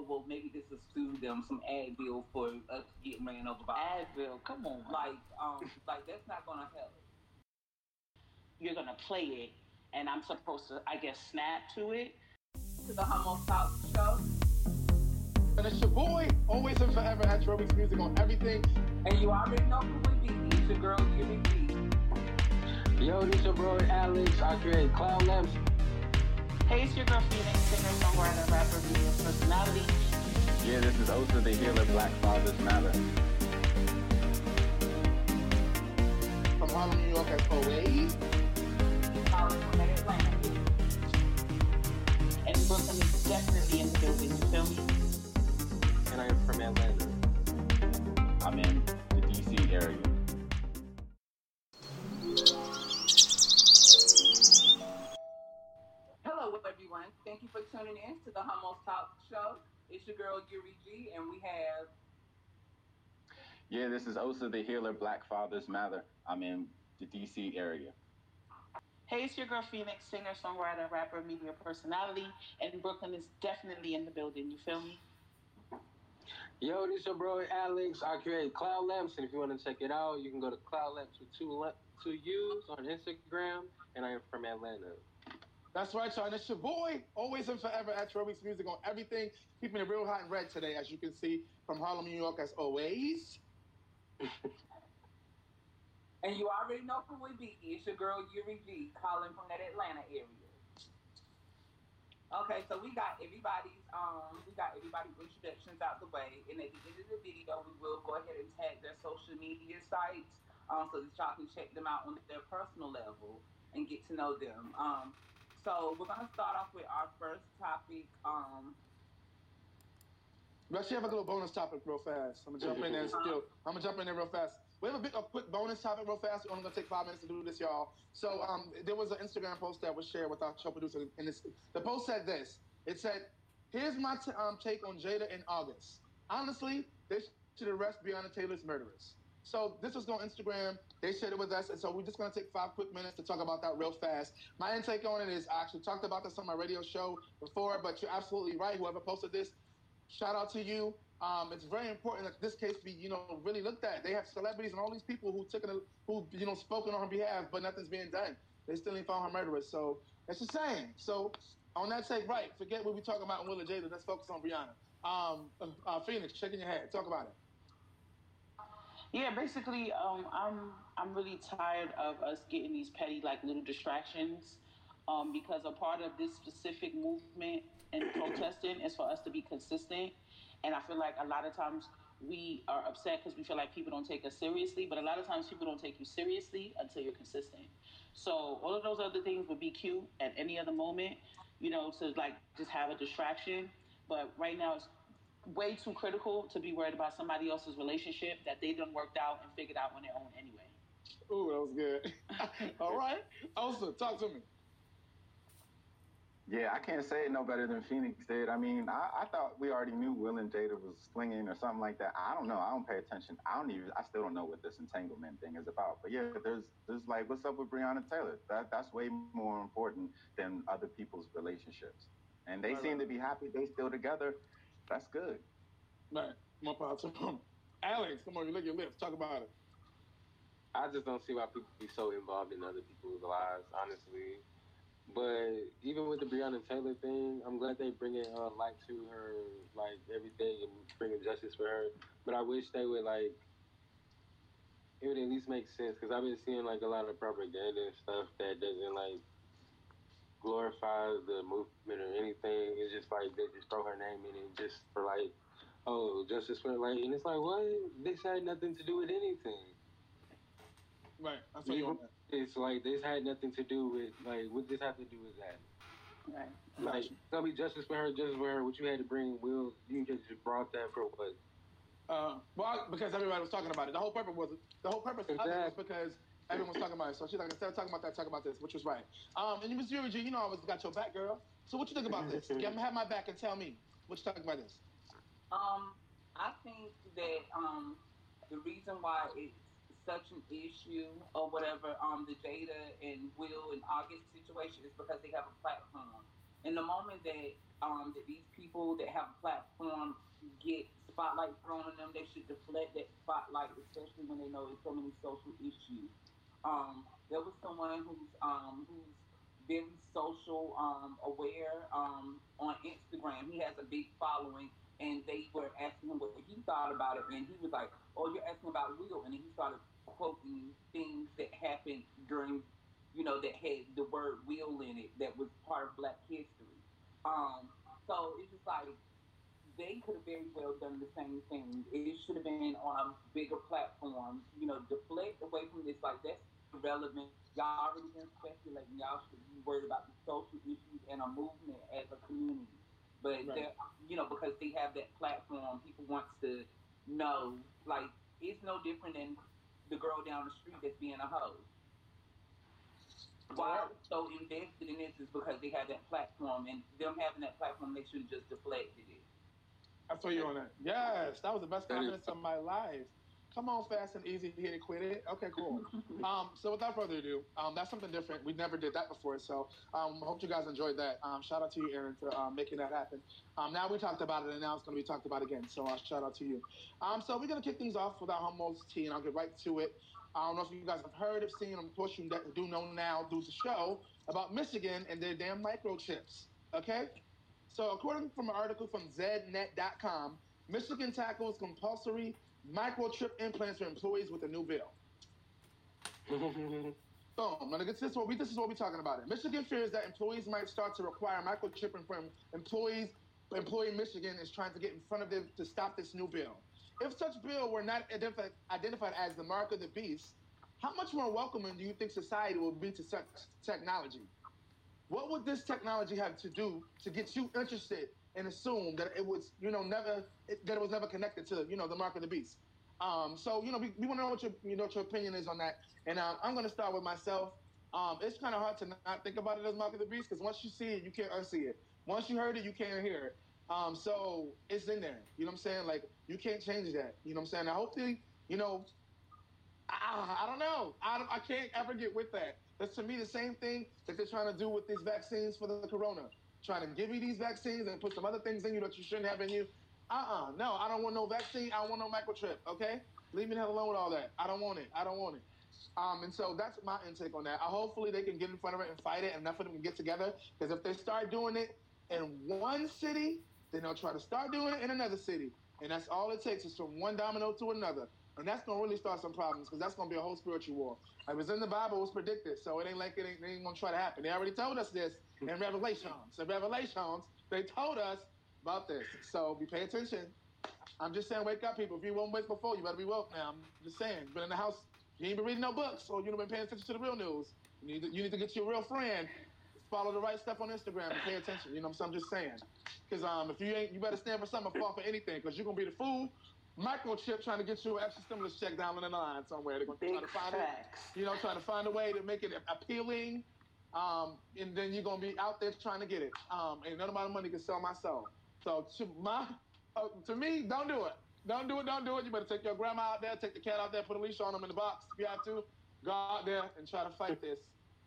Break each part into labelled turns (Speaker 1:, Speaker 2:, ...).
Speaker 1: oh well, maybe this will sue them some Advil for us getting ran over by
Speaker 2: Advil, come on.
Speaker 1: Like, um, like that's not gonna help.
Speaker 2: You're gonna play it, and I'm supposed to, I guess, snap to it.
Speaker 1: To the Humble Talk Show.
Speaker 3: And it's your boy, always and forever at Trophy's Music on everything.
Speaker 1: And you already know who we be. It's your girl, Yuri G.
Speaker 4: Yo, this your bro Alex. I create Cloud Lamps.
Speaker 2: Hey, your girl Phoenix, singer, songwriter, rapper, video personality.
Speaker 5: Yeah, this is Osa the Healer, Black Fathers Matter.
Speaker 3: From Harlem, New York, as always.
Speaker 1: Calling from Atlanta.
Speaker 2: And Brooklyn is definitely in the building, you feel me?
Speaker 4: And I am from Atlanta.
Speaker 5: I'm in the DC area.
Speaker 1: It's your girl, Yuri G, and we have
Speaker 5: Yeah, this is Osa the Healer, Black Fathers Matter. I'm in the DC area.
Speaker 2: Hey, it's your girl Phoenix, singer, songwriter, rapper, media personality. And Brooklyn is definitely in the building, you feel me?
Speaker 4: Yo, this your bro Alex. I create Cloud Lamps, and if you want to check it out, you can go to Cloud Lamps with two le- two U's on Instagram. And I am from Atlanta.
Speaker 3: That's right, y'all. And it's your boy, always and forever at Trophy's Music on everything. Keeping it real hot and red today, as you can see, from Harlem, New York, as always.
Speaker 1: And you already know who we be. It's your girl Yuri G calling from that Atlanta area. Okay, so we got everybody's um we got everybody's introductions out the way, and at the end of the video, we will go ahead and tag their social media sites um so that y'all can check them out on their personal level and get to know them. Um, so we're gonna start off with our first topic. Um,
Speaker 3: We actually have a little bonus topic real fast. I'm gonna jump in there still. I'm gonna jump in there real fast. We have a bit of quick bonus topic real fast. We're only gonna take five minutes to do this, y'all. So um, there was an Instagram post that was shared with our show producer, and this, the post said this. It said, "Here's my t- um, take on Jada in August. Honestly, they should arrest Breonna Taylor's murderers." So this was on Instagram. They shared it with us, and so we're just gonna take five quick minutes to talk about that real fast. My intake on it is I actually talked about this on my radio show before, but you're absolutely right. Whoever posted this, shout out to you. Um, it's very important that this case be, you know, really looked at. They have celebrities and all these people who took it, who, you know, spoken on her behalf, but nothing's being done. They still ain't found her murderers. So it's the same. So on that sake, right, forget what we're talking about in Will Jada. Let's focus on Breonna. Um, uh, Phoenix, shaking your head. Talk about it.
Speaker 2: Yeah, basically, um, I'm I'm really tired of us getting these petty like little distractions, um, because a part of this specific movement and protesting is for us to be consistent, and I feel like a lot of times we are upset because we feel like people don't take us seriously, but a lot of times people don't take you seriously until you're consistent. So all of those other things would be cute at any other moment, you know, to like just have a distraction, but right now it's way too critical to be worried about somebody else's relationship that they done worked out and figured out on their own anyway.
Speaker 3: Ooh, that was good. all right. Elsa, talk to me.
Speaker 5: Yeah, I can't say it no better than Phoenix did. I mean, I, I thought we already knew Will and Jada was swinging or something like that. I don't know. I don't pay attention. I don't even. I still don't know what this entanglement thing is about. But yeah, there's there's like, what's up with Breonna Taylor? That that's way more important than other people's relationships. And they
Speaker 3: Right,
Speaker 5: seem
Speaker 3: right.
Speaker 5: to be happy. They still together. That's good.
Speaker 3: Right. my to. Alex, come on, you lick your lips. Talk about it.
Speaker 4: I just don't see why people be so involved in other people's lives, honestly. But even with the Breonna Taylor thing, I'm glad they bringing uh, light to her, like everything, and bringing justice for her. But I wish they would like, it would at least make sense because I've been seeing like a lot of propaganda and stuff that doesn't like glorify the movement or anything. It's just like they just throw her name in it just for like, oh, justice for like, and it's like what? This had nothing to do with anything.
Speaker 3: Right. I feel you on that.
Speaker 4: It's like this had nothing to do with like what this have to do with that.
Speaker 2: Right.
Speaker 4: Like tell me justice for her, justice for her. What you had to bring, Will you just brought that for what?
Speaker 3: Uh, well, because everybody was talking about it. The whole purpose was the whole purpose of it was because everyone was talking about it. So she's like, instead of talking about that, talk about this, which was right. Um, and Miss Yuri G, you know I always got your back, girl. So what you think about this? Get, have my back and tell me what you think about this.
Speaker 1: Um, I think that um, the reason why it's such an issue or whatever, um, the Jada and Will and August situation is because they have a platform. And the moment that um, that these people that have a platform get spotlight thrown on them, they should deflect that spotlight, especially when they know there's so many social issues. Um, there was someone who's um, who's very social um, aware um, on Instagram. He has a big following, and they were asking him what he thought about it, and he was like, "Oh, you're asking about will," and he started quoting things that happened during, you know, that had the word will in it that was part of Black history. Um, so it's just like they could have very well done the same thing. It should have been on a bigger platform. You know, deflect away from this. Like that's irrelevant. Y'all already been speculating. Y'all should be worried about the social issues and a movement as a community. But right. you know, because they have that platform, people wants to know. Like it's no different than the girl down the street that's being a hoe why I'm so invested in this is because they have that platform, and them having that platform, they should just deflected it.
Speaker 3: I feel you on that. Yes, that was the best comments of my life. Come on, fast and easy, hit it, quit it. Okay, cool. um, so without further ado, um, that's something different. We never did that before, so um, I hope you guys enjoyed that. Um, shout out to you, Aaron, for um, making that happen. Um, now we talked about it, and now it's going to be talked about again. So uh, shout out to you. Um, so we're going to kick things off with our hummus tea, and I'll get right to it. I don't know if you guys have heard, have seen, of course you do know now due to the show about Michigan and their damn microchips. Okay? So according from an article from ZNet.com, Michigan tackles compulsory microchip implants for employees with a new bill. Boom. Now, this is what we this is what we're talking about. It. Michigan fears that employees might start to require microchipping from employees. Employee Michigan is trying to get in front of them to stop this new bill. If such bill were not identified, identified as the mark of the beast, how much more welcoming do you think society will be to such technology? What would this technology have to do to get you interested and assume that it was, you know, never that it was never connected to, you know, the mark of the beast? Um, so, you know, we, we want to know what your, you know, what your opinion is on that. And um, I'm going to start with myself. Um, it's kind of hard to not think about it as mark of the beast because once you see it, you can't unsee it. Once you heard it, you can't hear it. Um, so it's in there. You know what I'm saying? Like you can't change that. You know what I'm saying? I hope they, you know, I, I don't know. I, I can't ever get with that. That's to me the same thing that they're trying to do with these vaccines for the corona. Trying to give you these vaccines and put some other things in you that you shouldn't have in you. Uh-uh. No, I don't want no vaccine. I don't want no microchip. Okay? Leave me the hell alone with all that. I don't want it. I don't want it. Um, and so that's my intake on that. I, hopefully they can get in front of it and fight it, and enough of them can get together. Because if they start doing it in one city, then they'll try to start doing it in another city. And that's all it takes is from one domino to another. And that's to really start some problems because that's to be a whole spiritual war. It was in the Bible, it was predicted. So it ain't like it ain't, ain't to try to happen. They already told us this in Revelations. In Revelations, they told us about this. So be pay attention. I'm just saying, wake up, people. If you weren't wake before, you better be woke now. I'm just saying. Been in the house, you ain't been reading no books, or you have been paying attention to the real news. You need to, you need to get your real friend follow the right stuff on Instagram and pay attention. You know what I'm, I'm just saying. Because um, if you ain't, you better stand for something fall for anything. Because you're gonna be the fool. Microchip trying to get you an extra stimulus check down in the line somewhere. They're gonna
Speaker 2: Big
Speaker 3: try to find
Speaker 2: facts.
Speaker 3: it. You know, trying to find a way to make it appealing. Um, and then you're gonna be out there trying to get it. Um, and none of money can sell my soul. So to my, uh, to me, don't do it. Don't do it. Don't do it. You better take your grandma out there, take the cat out there, put a leash on them in the box if you have to. Go out there and try to fight this,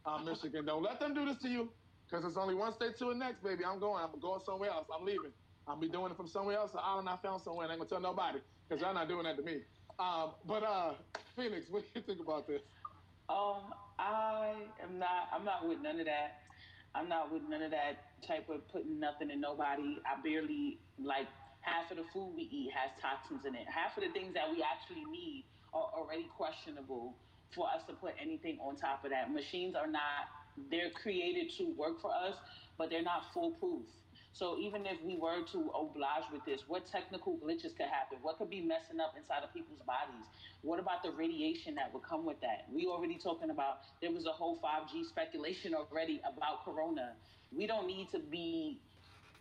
Speaker 3: um, Michigan. Don't let them do this to you. Because it's only one state to the next, baby. I'm going. I'm going somewhere else. I'm leaving. I'll be doing it from somewhere else, an island I found somewhere. And I ain't going to tell nobody because y'all not doing that to me. Um, but, uh, Phoenix, what do you think about this?
Speaker 2: Um, I am not, I'm not with none of that. I'm not with none of that type of putting nothing in nobody. I barely, like, half of the food we eat has toxins in it. Half of the things that we actually need are already questionable for us to put anything on top of that. Machines are not they're created to work for us, but they're not foolproof. So even if we were to oblige with this, what technical glitches could happen? What could be messing up inside of people's bodies? What about the radiation that would come with that? We already talking about there was a whole 5G speculation already about corona. We don't need to be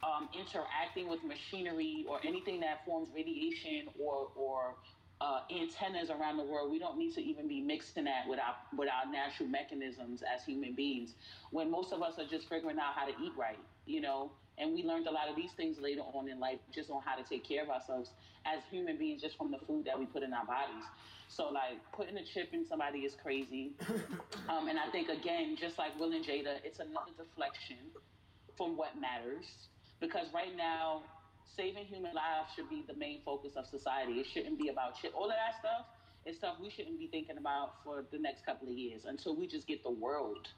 Speaker 2: um, interacting with machinery or anything that forms radiation or or uh, antennas around the world. We don't need to even be mixing that with our with our natural mechanisms as human beings. When most of us are just figuring out how to eat right, you know, and we learned a lot of these things later on in life, just on how to take care of ourselves as human beings, just from the food that we put in our bodies. So like putting a chip in somebody is crazy, um, and I think again, just like Will and Jada, it's another deflection from what matters. Because right now, saving human lives should be the main focus of society. It shouldn't be about shit. All of that stuff is stuff we shouldn't be thinking about for the next couple of years until we just get the world,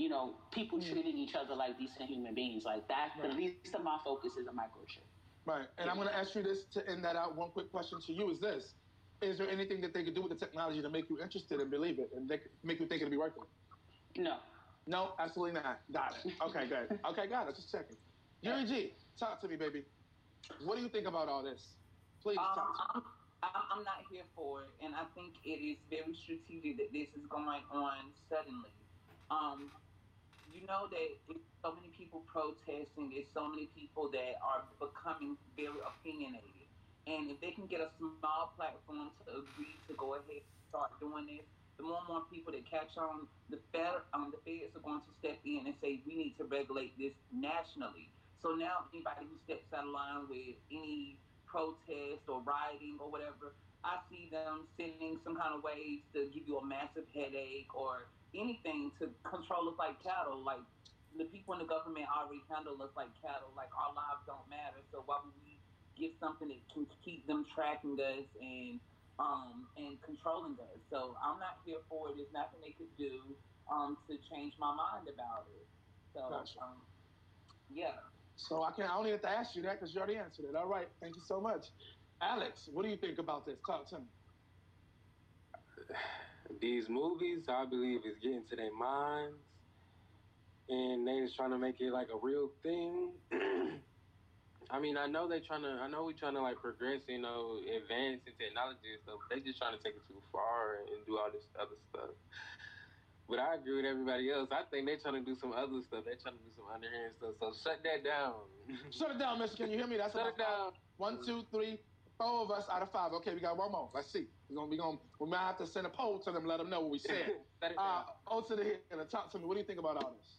Speaker 2: you know, people mm. treating each other like decent human beings. Like that, right. the least of my focus is a microchip.
Speaker 3: Right. And yeah. I'm going to ask you this to end that out. One quick question to you is this. Is there anything that they could do with the technology to make you interested and believe it and make you think it'll be worth it?
Speaker 2: No.
Speaker 3: No, absolutely not. Got it. Okay, good. Okay, got it. Just checking. Yuri G, talk to me, baby. What do you think about all this? Please um, talk to me.
Speaker 1: I'm not here for it, and I think it is very strategic that this is going on suddenly. Um, you know that there's so many people protesting. There's so many people that are becoming very opinionated, and if they can get a small platform to agree to go ahead and start doing this, the more and more people that catch on, the Fed, um, the feds are going to step in and say we need to regulate this nationally. So now anybody who steps out of line with any protest or rioting or whatever, I see them sending some kind of ways to give you a massive headache or anything to control us like cattle. Like the people in the government already handle us like cattle. Like our lives don't matter. So why would we give something that can keep them tracking us and um, and controlling us? So I'm not here for it. There's nothing they could do um, to change my mind about it. So gotcha. um, yeah.
Speaker 3: So I can I only have to ask you that because you already answered it. All right, thank you so much, Alex. What do you think about this? Talk to me.
Speaker 4: These movies, I believe, is getting to their minds, and they just trying to make it like a real thing. I mean, I know they're trying to. I know we trying to like progress, you know, advance in technology and stuff. They just trying to take it too far and do all this other stuff. But I agree with everybody else. I think they're trying to do some other stuff. They're trying to do some underhand stuff. So shut that down.
Speaker 3: shut it down, mister. Can you hear me? That's
Speaker 4: shut it down.
Speaker 3: One, two, three, four of us out of five. Okay, we got one more. Let's see. We're gonna be going. We might have to send a poll to them, let them know what we said. uh, on to the hit and talk to me. What do you think about all this?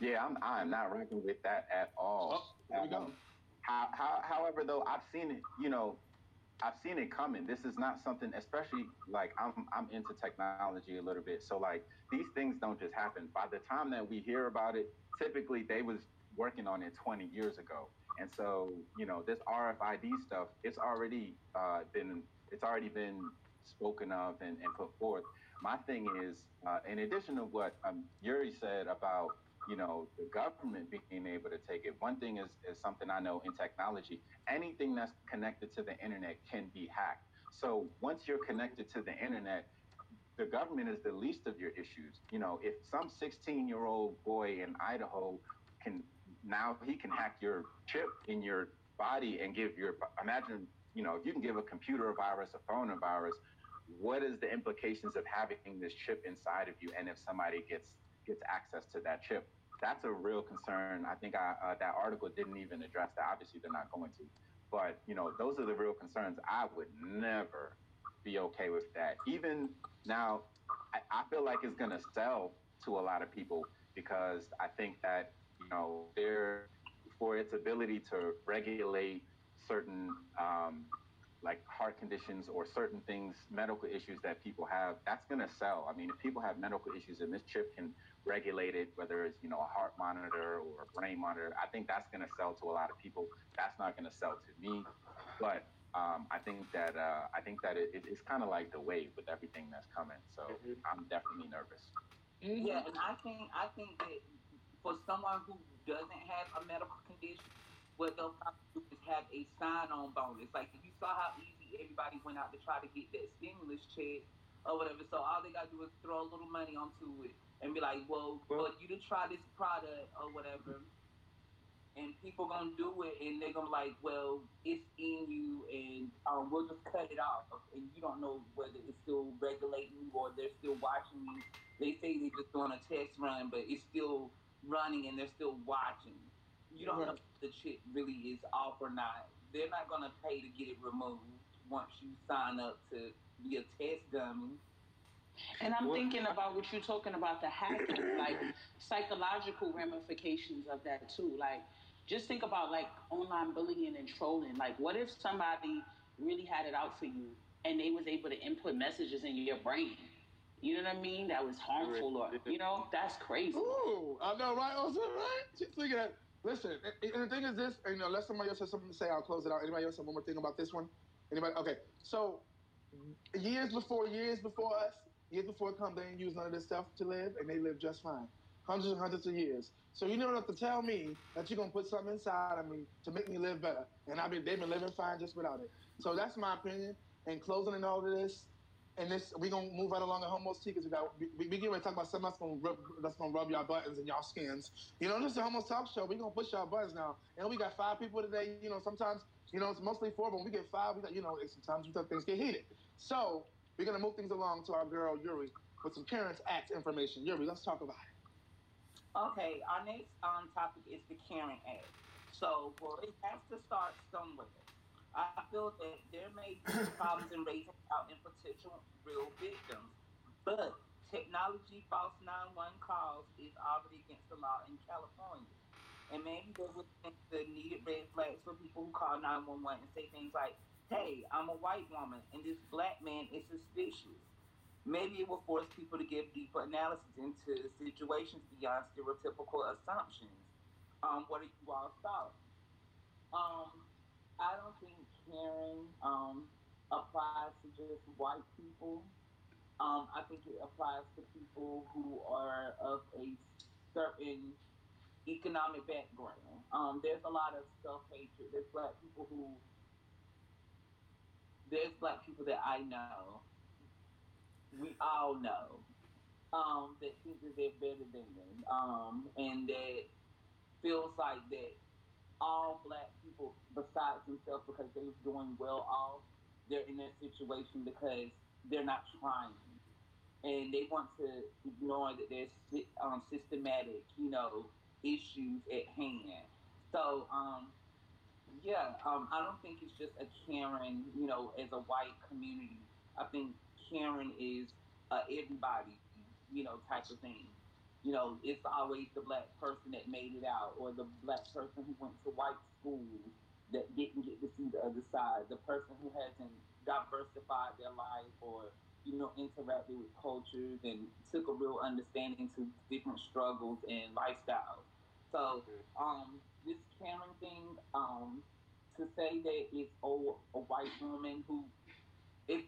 Speaker 5: Yeah, I'm. I'm not rocking with that at all.
Speaker 3: Oh, there we go. Um,
Speaker 5: how, how, however, though, I've seen it. You know, I've seen it coming. This is not something, especially like I'm I'm into technology a little bit. So like these things don't just happen. By the time that we hear about it, typically they was working on it 20 years ago. And so, you know, this RFID stuff, it's already uh, been it's already been spoken of and, and put forth. My thing is, uh, in addition to what um, Yuri said about you know, the government being able to take it. One thing is, is something I know in technology, anything that's connected to the internet can be hacked. So once you're connected to the internet, the government is the least of your issues. You know, if some 16 year old boy in Idaho can now he can hack your chip in your body and give your imagine, you know, if you can give a computer a virus, a phone a virus, what is the implications of having this chip inside of you and if somebody gets gets access to that chip that's a real concern. I think I, uh, that article didn't even address that. Obviously, they're not going to. But you know, those are the real concerns. I would never be okay with that. Even now, I, I feel like it's going to sell to a lot of people because I think that you know, there for its ability to regulate certain um, like heart conditions or certain things, medical issues that people have, that's going to sell. I mean, if people have medical issues and this chip can regulate it, whether it's you know a heart monitor or a brain monitor. I think that's going to sell to a lot of people. That's not going to sell to me, but um, I think that uh, I think that it, it, it's kind of like the wave with everything that's coming. So mm-hmm. I'm definitely nervous.
Speaker 1: Mm-hmm. Yeah, and I think I think that for someone who doesn't have a medical condition, what they'll probably do is have a sign-on bonus. Like if you saw how easy everybody went out to try to get that stimulus check or whatever, so all they gotta do is throw a little money onto it and be like, well, well, you to try this product or whatever, and people gonna do it, and they're gonna be like, well, it's in you, and um, we'll just cut it off, and you don't know whether it's still regulating you or they're still watching you. They say they're just doing a test run, but it's still running, and they're still watching. You don't right. know if the chip really is off or not. They're not gonna pay to get it removed once you sign up to be a test dummy.
Speaker 2: And I'm what? thinking about what you're talking about the hacking, like psychological ramifications of that too. Like, just think about like online bullying and trolling. Like, what if somebody really had it out for you and they was able to input messages in your brain You know what I mean? That was harmful, or you know, that's crazy.
Speaker 3: Ooh, I know, right? Oh, also, right? Just look at that. Listen, and and the thing is this, and, you know, unless somebody else has something to say, I'll close it out. Anybody else have one more thing about this one? Anybody? Okay, so years before, years before us, years before come, they didn't use none of this stuff to live, and they lived just fine. Hundreds and hundreds of years. So you don't have to tell me that you're gonna put something inside of me to make me live better. And I mean, they've been living fine just without it. So that's my opinion. And closing in all of this, and this we gonna move right along at Homos Tea because we got we, we get ready to talk about something that's gonna rub, that's gonna rub y'all buttons and y'all skins. You know, this is a Homos Talk Show. We gonna push y'all buttons now, and we got five people today. You know, sometimes you know it's mostly four, but when we get five, we got you know sometimes we things get heated. So we're gonna move things along to our girl Yuri with some Karen's Act information. Yuri, let's talk about it.
Speaker 1: Okay, our next um, topic is the Karen Act. So, well, it has to start somewhere. I feel that there may be problems in raising out in potential real victims, but technology false 911 calls is already against the law in California. And maybe there would be the needed red flags for people who call 911 and say things like, hey, I'm a white woman and this black man is suspicious. Maybe it will force people to give deeper analysis into situations beyond stereotypical assumptions. Um, what are you all thoughts? Um, I don't think Karen um, applies to just white people. Um, I think it applies to people who are of a certain economic background. Um, there's a lot of self hatred. There's black people who, there's black people that I know we all know um, that think that they're better than them, um, and that feels like that all black people, besides themselves, because they're doing well off, they're in that situation because they're not trying, and they want to ignore that there's um, systematic, you know, issues at hand. So, um, yeah, um, I don't think it's just a Karen, you know, as a white community. I think Karen is uh, everybody, you know, type of thing. You know, it's always the black person that made it out, or the black person who went to white school that didn't get to see the other side, the person who hasn't diversified their life or you know interacted with cultures and took a real understanding to different struggles and lifestyles. So um, this Karen thing, um, to say that it's a, a white woman who, if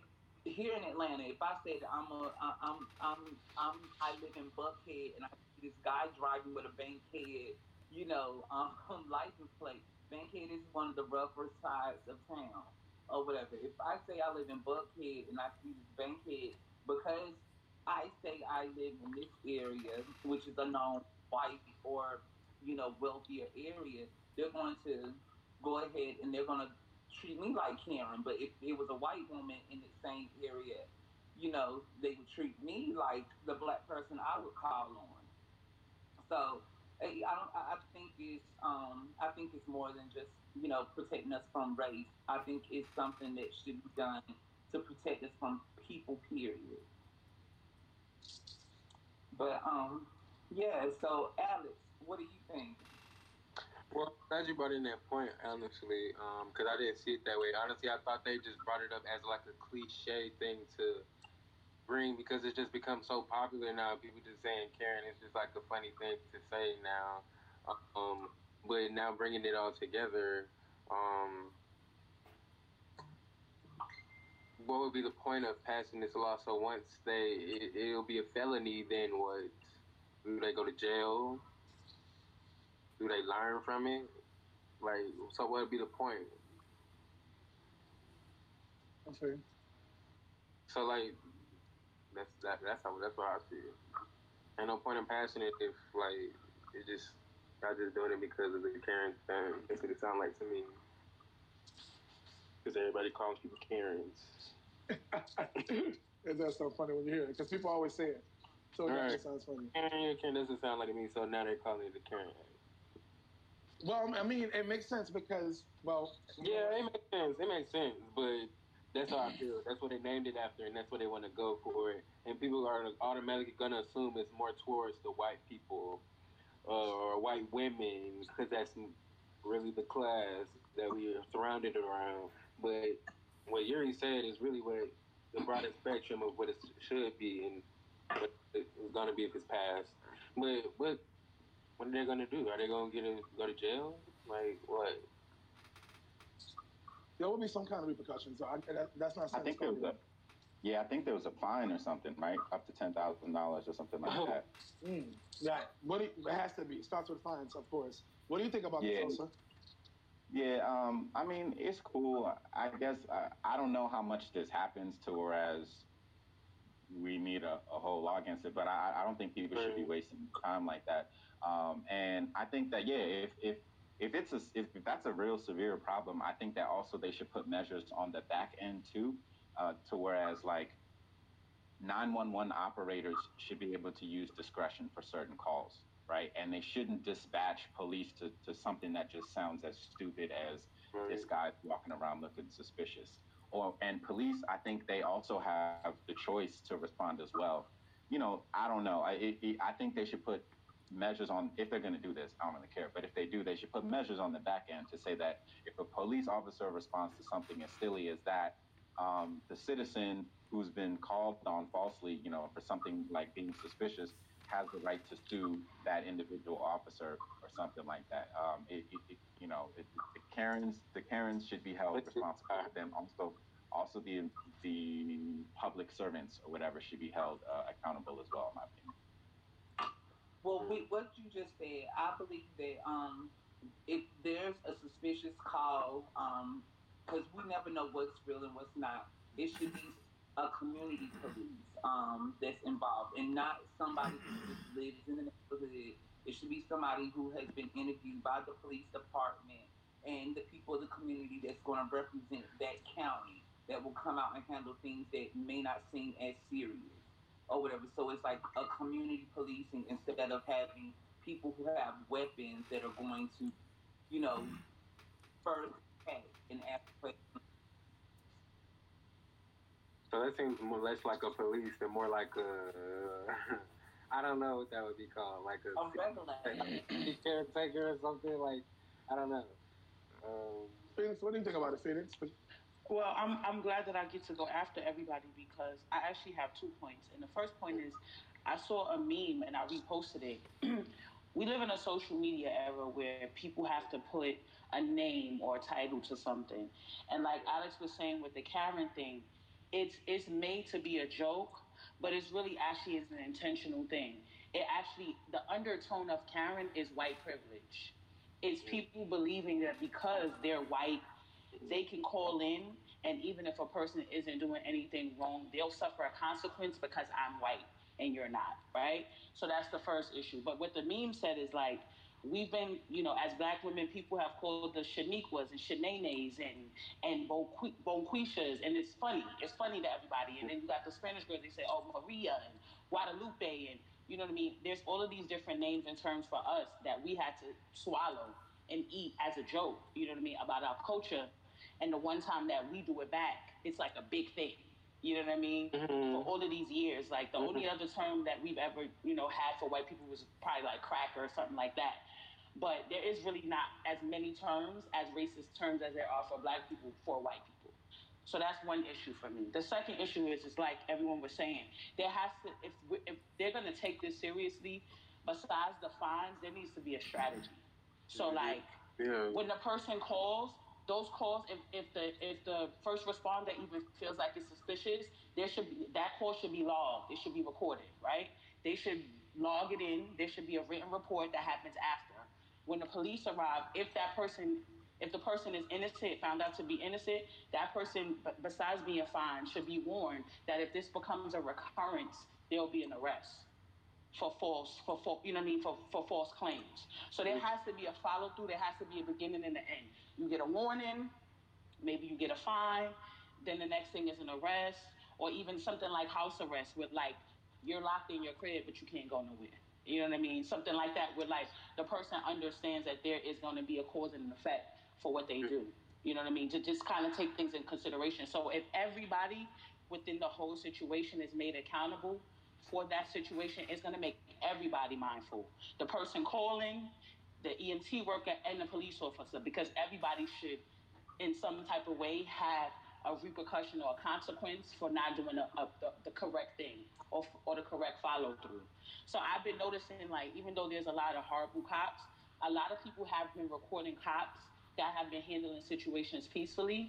Speaker 1: here in Atlanta, if I said I'm a, I'm, I'm, I'm, I live in Buckhead and I see this guy driving with a Bankhead, you know, um, license plate. Bankhead is one of the rougher sides of town or whatever. If I say I live in Buckhead and I see this Bankhead, because I say I live in this area, which is a known white or, you know, wealthier area, they're going to go ahead and they're going to treat me like Karen, but if it was a white woman in the same area, you know, they would treat me like the black person I would call on. So I don't. I think it's. Um, I think it's more than just you know protecting us from race. I think it's something that should be done to protect us from people. Period. But um, yeah. So Alex, what do you think?
Speaker 4: Well, glad you brought in that point, honestly, because um, I didn't see it that way. Honestly, I thought they just brought it up as like a cliche thing to bring because it's just become so popular now. People just saying Karen is just like a funny thing to say now. Um, but now bringing it all together, um, what would be the point of passing this law? So once they, it, it'll be a felony, then what? Do they go to jail? Do they learn from it? Like, so what would be the point?
Speaker 3: Okay.
Speaker 4: So like, that's that. That's how. That's what I feel. Ain't no point in passing it if like it just y'all just doing it because of the Karen thing. That's what it sound like to me. Because everybody calls people Karens.
Speaker 3: it does so funny when you hear it. 'Cause people always say it, so it Well, I mean, it makes sense because, well,
Speaker 4: yeah, it makes sense. It makes sense, but that's how I feel. That's what they named it after, and that's what they want to go for it. And people are automatically gonna assume it's more towards the white people uh, or white women because that's really the class that we are surrounded around. But what Yuri said is really what the broader spectrum of what it should be, and what it's gonna be if it's passed. But what what are they gonna do? Are they gonna get in, go to jail? Like what?
Speaker 3: There will be some kind of repercussions. I, that, that's not.
Speaker 5: I think there was a, yeah, I think there was a fine or something, right? Up to ten thousand dollars or something like
Speaker 4: Oh.
Speaker 5: that.
Speaker 3: Mm, that what you, it has to be. It starts with fines, of course. What do you think about
Speaker 5: Yeah.
Speaker 3: this, Sosa?
Speaker 5: Yeah, um, I mean, it's cool. I guess uh, I don't know how much this happens to whereas we need a, a whole law against it, but I, I don't think people should be wasting time like that. Um, and I think that yeah, if if if it's a, if, if that's a real severe problem, I think that also they should put measures on the back end too, uh, to whereas like 911 operators should be able to use discretion for certain calls, right? And they shouldn't dispatch police to, to something that just sounds as stupid as this guy walking around looking suspicious. Or and police, I think they also have the choice to respond as well. You know, I don't know. I it, it, I think they should put measures on if they're going to do this. I don't really care, but if they do, they should put measures on the back end to say that if a police officer responds to something as silly as that, um, the citizen who's been called on falsely, you know, for something like being suspicious, has the right to sue that individual officer or something like that. Um, it, it, it, you know, it, the Karens, the Karens should be held responsible for them. Also, also the the public servants or whatever should be held uh, accountable as well. In my opinion.
Speaker 1: Well, with what you just said, I believe that um, if there's a suspicious call, because we never know what's real and what's not, it should be a community police um, that's involved and not somebody who just lives in the neighborhood. It should be somebody who has been interviewed by the police department and the people of the community that's going to represent that county that will come out and handle things that may not seem as serious or whatever. So it's like a community policing instead of having people who have weapons that are going to, you know, first attack and ask questions.
Speaker 4: So that seems more less like a police and more like a I don't know what that would be called, like a
Speaker 1: A
Speaker 4: caretaker or something. Like I don't know. Um,
Speaker 3: Phoenix, what do you think about it, Phoenix?
Speaker 2: Well, I'm I'm glad that I get to go after everybody because I actually have two points. And the first point is I saw a meme and I reposted it. we live in a social media era where people have to put a name or a title to something. And like Alex was saying with the Karen thing, it's it's made to be a joke, but it's really actually is an intentional thing. It actually the undertone of Karen is white privilege. It's people believing that because they're white, they can call in, and even if a person isn't doing anything wrong, they'll suffer a consequence because I'm white and you're not, right? So that's the first issue. But what the meme said is like, we've been, you know, as black women, people have called the Shaniquas and Shananes and and Bonqui- Bonquishas, and it's funny. It's funny to everybody. And then you got the Spanish girls. They say, oh, Maria and Guadalupe, and you know what I mean. There's all of these different names and terms for us that we had to swallow and eat as a joke. You know what I mean about our culture. And the one time that we do it back, it's like a big thing. You know what I mean? Mm-hmm. For all of these years, like the only mm-hmm. other term that we've ever, you know, had for white people was probably like cracker or something like that. But there is really not as many terms as racist terms as there are for black people for white people. So that's one issue for me. The second issue is, is like everyone was saying, there has to, if, if they're going to take this seriously, besides the fines, there needs to be a strategy. So mm-hmm. like,
Speaker 4: yeah.
Speaker 2: when the person calls, those calls, if, if the if the first responder even feels like it's suspicious, there should be that call should be logged. It should be recorded, right? They should log it in. There should be a written report that happens after. When the police arrive, if that person if the person is innocent, found out to be innocent, that person, besides being fined, should be warned that if this becomes a recurrence, there will be an arrest for false, for, for you know what I mean, for, for false claims. So there mm-hmm. has to be a follow through. There has to be a beginning and an end. You get a warning, maybe you get a fine, then the next thing is an arrest, or even something like house arrest, with like you're locked in your crib but you can't go nowhere. You know what I mean? Something like that, where like the person understands that there is going to be a cause and an effect for what they do. You know what I mean? To just kind of take things in consideration. So if everybody within the whole situation is made accountable for that situation, is going to make everybody mindful. The person calling, the EMT worker, and the police officer, because everybody should, in some type of way, have a repercussion or a consequence for not doing a, a, uh, the, the correct thing or, or the correct follow through. So I've been noticing, like, even though there's a lot of horrible cops, a lot of people have been recording cops that have been handling situations peacefully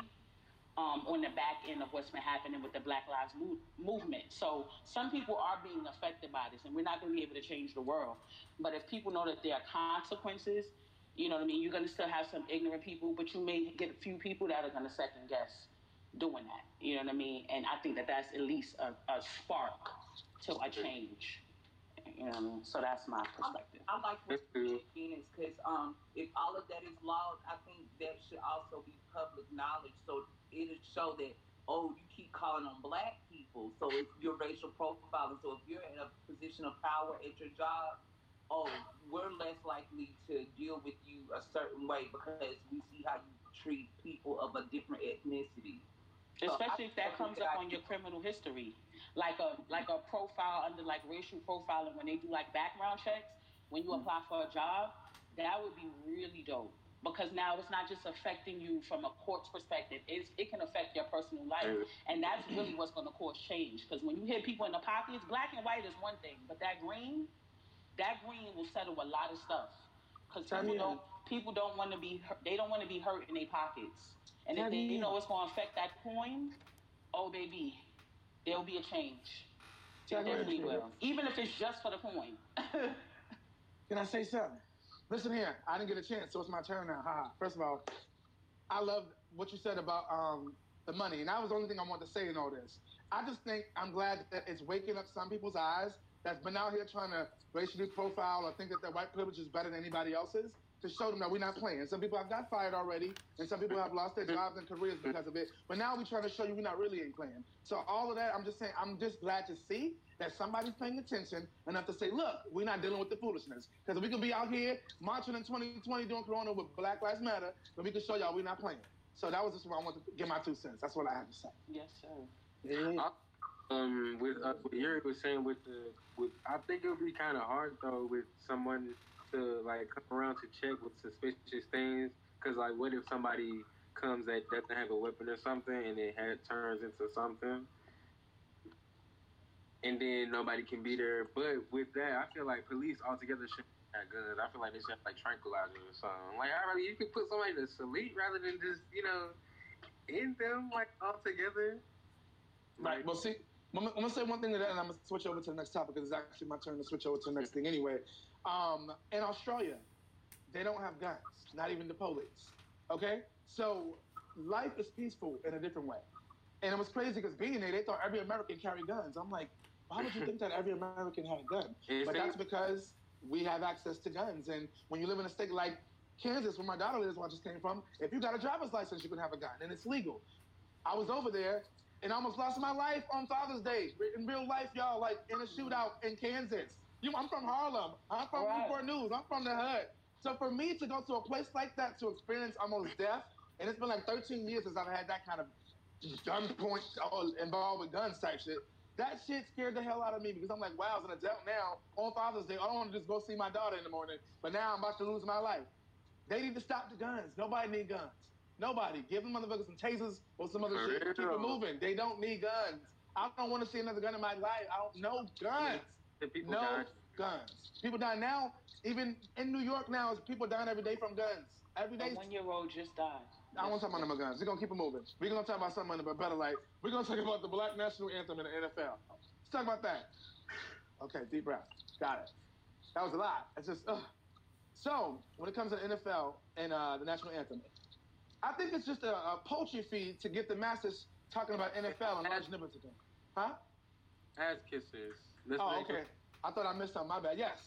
Speaker 2: um, on the back end of what's been happening with the Black Lives move, movement. So some people are being affected by this, and we're not going to be able to change the world. But if people know that there are consequences, you know what I mean, you're going to still have some ignorant people, but you may get a few people that are going to second guess doing that. You know what I mean? And I think that that's at least a, a spark to a change. You know what I mean? So that's my perspective.
Speaker 1: I like what Phoenix because um, if all of that is law, I think that should also be public knowledge. So it'll show that oh, you keep calling on black people, so it's your racial profiling. So if you're in a position of power at your job, oh, we're less likely to deal with you a certain way because we see how you treat people of a different ethnicity.
Speaker 2: Especially so if that comes up on your criminal history, like a like a profile under like racial profiling when they do like background checks when you mm-hmm. apply for a job, that would be really dope because now it's not just affecting you from a court's perspective. It's, it can affect your personal life, and that's really what's going to cause change. Because when you hit people in the pockets, black and white is one thing, but that green, that green will settle a lot of stuff. Because uh, people don't people don't want to be they don't want to be hurt in their pockets, and if they you know it's going to affect that coin, oh baby, there'll be a change. There definitely will, even if it's just for the coin.
Speaker 3: Can I say something? Listen here, I didn't get a chance, so it's my turn now. Ha. First of all, I love what you said about um, the money, and that was the only thing I wanted to say in all this. I just think I'm glad that it's waking up some people's eyes that's been out here trying to racially profile or think that their white privilege is better than anybody else's to show them that we're not playing. Some people have got fired already, and some people have lost their jobs and careers because of it. But now we're trying to show you we're not really ain't playing. So all of that, I'm just saying, I'm just glad to see that somebody's paying attention enough to say, look, we're not dealing with the foolishness. Because we can be out here marching in 2020 doing Corona with Black Lives Matter, but we can show y'all we're not playing. So that was just what I wanted to get my two cents. That's what I have to say.
Speaker 2: Yes, sir.
Speaker 4: Yeah. Uh, Um, with uh, what Yuri was saying with the, with I think it would be kind of hard though with someone to like come around to check with suspicious things. Cause like, what if somebody comes that doesn't have a weapon or something, and it had, turns into something, and then nobody can be there. But with that, I feel like police altogether should have guns. I feel like they should have like tranquilizers or something. Like, I rather you could put somebody to sleep rather than just you know end them like altogether.
Speaker 3: Like, right. Well, see. I'm gonna say one thing to that, and I'm gonna switch over to the next topic because it's actually my turn to switch over to the next thing anyway. Um, in Australia, they don't have guns, not even the police. Okay? So life is peaceful in a different way. And it was crazy because being there, they thought every American carried guns. I'm like, why would you think that every American had a gun? But that's because we have access to guns. And when you live in a state like Kansas, where my daughter lives, where I just came from, if you got a driver's license, you can have a gun, and it's legal. I was over there and almost lost my life on Father's Day in real life, y'all, like in a shootout in Kansas. You, I'm from Harlem. I'm from right. Newport News. I'm from the hood. So for me to go to a place like that to experience almost death, and it's been like 13 years since I've had that kind of gun point involved with guns type shit. That shit scared the hell out of me because I'm like, wow, as an adult now, on Father's Day, I don't want to just go see my daughter in the morning, but now I'm about to lose my life. They need to stop the guns. Nobody need guns. Nobody. Give them motherfuckers some tasers or some other shit. Keep it moving. They don't need guns. I don't want to see another gun in my life. I don't know guns people no dying. guns. People die now. Even in New York now, people dying every day from guns. Every day.
Speaker 2: One-year-old just died.
Speaker 3: I don't want to talk about no guns. We're gonna keep it moving. We're gonna talk about something in a better light. We're gonna talk about the Black National Anthem in the NFL. Let's talk about that. Okay, deep breath. Got it. That was a lot. It's just. Uh. So when it comes to the NFL and uh, the national anthem, I think it's just a, a poultry feed to get the masses talking about NFL and large nipples again. Huh?
Speaker 4: Ass kissers.
Speaker 3: Oh, okay. I thought I missed something. My bad. Yes.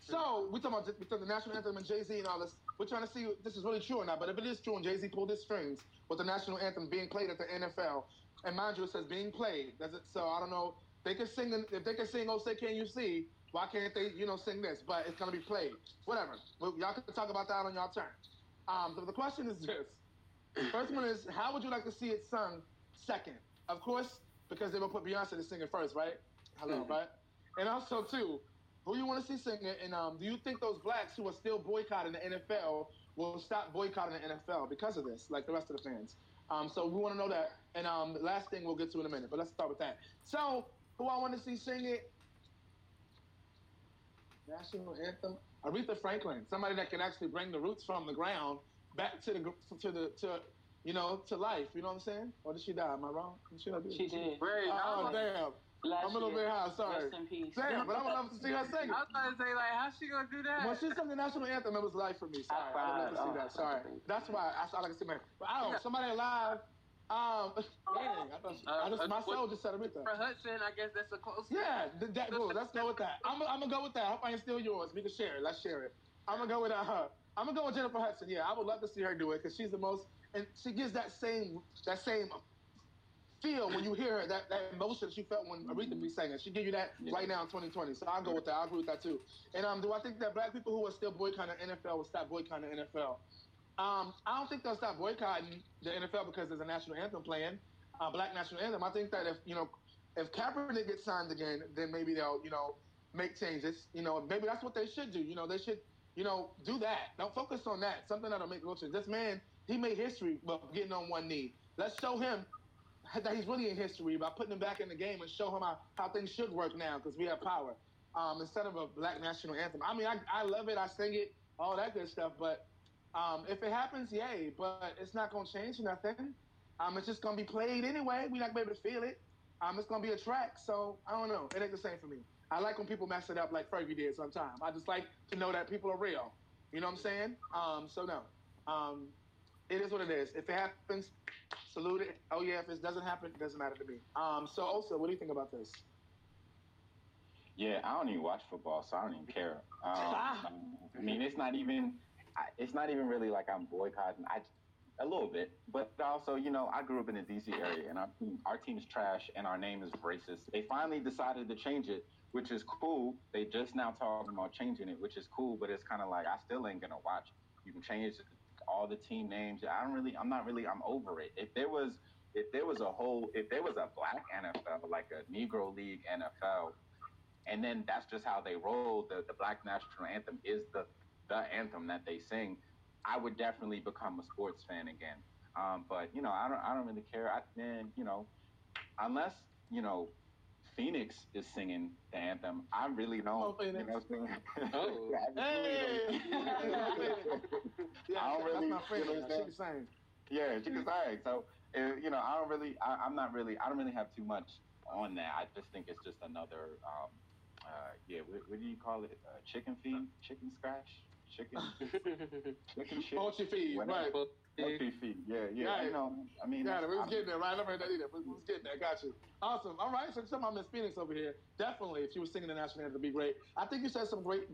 Speaker 3: So we talking about we talking the national anthem and Jay Z and all this. We're trying to see if this is really true or not. But if it is true and Jay Z pulled his strings with the national anthem being played at the NFL, and mind you, it says being played. Does it? So I don't know. They can sing if they can sing "Oh Say Can You See." Why can't they, you know, sing this? But it's gonna be played. Whatever. Y'all can talk about that on y'all turn. Um, so the question is this. First one is, how would you like to see it sung second? Of course, because they will put Beyonce to sing it first, right? Hello, mm-hmm. right? And also, too, who you want to see singing? And um, do you think those blacks who are still boycotting the NFL will stop boycotting the NFL because of this, like the rest of the fans? Um, so we want to know that. And um, last thing we'll get to in a minute, but let's start with that. So, who I want to see sing it? National anthem. Aretha Franklin, somebody that can actually bring the roots from the ground back to the to the to you know to life. You know what I'm saying? Or did she die? Am I wrong?
Speaker 2: She, she did.
Speaker 4: Wait,
Speaker 3: Oh,
Speaker 4: I'm
Speaker 3: damn.
Speaker 2: Last
Speaker 3: I'm a little
Speaker 2: year.
Speaker 3: bit high. Sorry.
Speaker 2: Rest in peace.
Speaker 3: Damn, but I would love to see her sing.
Speaker 4: I was about to say, like, how's she gonna do that?
Speaker 3: When she sang the national anthem, it was life for me. Sorry, I, would love to see
Speaker 2: cried.
Speaker 3: that.
Speaker 2: Oh,
Speaker 3: Sorry,
Speaker 2: that's
Speaker 3: that's why I saw like a see man. But I don't know. Somebody alive. Um, dang, I, thought, I just my soul just said Aretha.
Speaker 4: For Hudson, I guess that's a close.
Speaker 3: Yeah, th- that cool. Let's go with that. I'm, I'm gonna go with that. I hope I can steal yours. We can share it. Let's share it. I'm gonna go with uh, I'm gonna go with Jennifer Hudson. Yeah, I would love to see her do it because she's the most, and she gives that same that same feel when you hear her, that, that emotion that you felt when Aretha be singing. She give you that right now in 2020. So I'll go with that. I agree with that too. And um, do I think that black people who are still boycotting the NFL will stop boycotting the NFL? Um, I don't think they'll stop boycotting the NFL because there's a national anthem playing, uh, black national anthem. I think that if you know, if Kaepernick gets signed again, then maybe they'll you know make changes. You know, maybe that's what they should do. You know, they should you know do that. Don't focus on that. Something that'll make change. This man, he made history by getting on one knee. Let's show him that he's really in history by putting him back in the game and show him how, how things should work now because we have power um, instead of a black national anthem. I mean, I, I love it. I sing it, all that good stuff. But um, if it happens, yay. But it's not going to change nothing. Um, it's just going to be played anyway. We're not going to be able to feel it. Um, it's going to be a track. So I don't know. It ain't the same for me. I like when people mess it up like Fergie did sometimes. I just like to know that people are real. You know what I'm saying? Um, so no. Um, it is what it is. If it happens, salute it. Oh yeah, if it doesn't happen, it doesn't matter to me. Um, so also, what do you think about this?
Speaker 5: Yeah, I don't even watch football, so I don't even care. Um, I mean, it's not even, it's not even really like I'm boycotting. I, a little bit, but also, you know, I grew up in the DC area, and our team, our team is trash, and our name is racist. They finally decided to change it, which is cool. They just now talking about changing it, which is cool, but it's kind of like I still ain't gonna watch. You can change all the team names. I don't really, I'm not really, I'm over it. If there was, if there was a whole, if there was a black NFL, like a Negro League NFL, and then that's just how they roll. The the black national anthem is the the anthem that they sing. I would definitely become a sports fan again. Um, but you know, I don't I don't really care. I man, you know, unless you know. Phoenix is singing the anthem. I really don't.
Speaker 3: Oh,
Speaker 5: you
Speaker 3: Phoenix.
Speaker 5: know what I'm saying?
Speaker 4: Oh.
Speaker 5: I really
Speaker 3: Hey!
Speaker 5: don't.
Speaker 3: Yeah,
Speaker 5: I don't
Speaker 3: that's
Speaker 5: really-
Speaker 3: my friend.
Speaker 5: you know what I'm Yeah, she was alright. So, uh, you know, I don't really, I, I'm not really, I don't really have too much on that. I just think it's just another, um, uh, yeah, what, what do you call it? Uh, chicken feed, chicken scratch, chicken, chicken shit.
Speaker 3: Poultry feed,
Speaker 5: Whatever.
Speaker 3: right.
Speaker 5: Poultry feed. Yeah, yeah.
Speaker 3: Got
Speaker 5: You know, I mean,
Speaker 3: Got it. We was
Speaker 5: I'm-
Speaker 3: getting there, right? I never heard that either. We was getting there. Got you. Awesome. All right. So some of Miss Phoenix over here. Definitely, if she was singing the national anthem, it'd be great. I think you said some great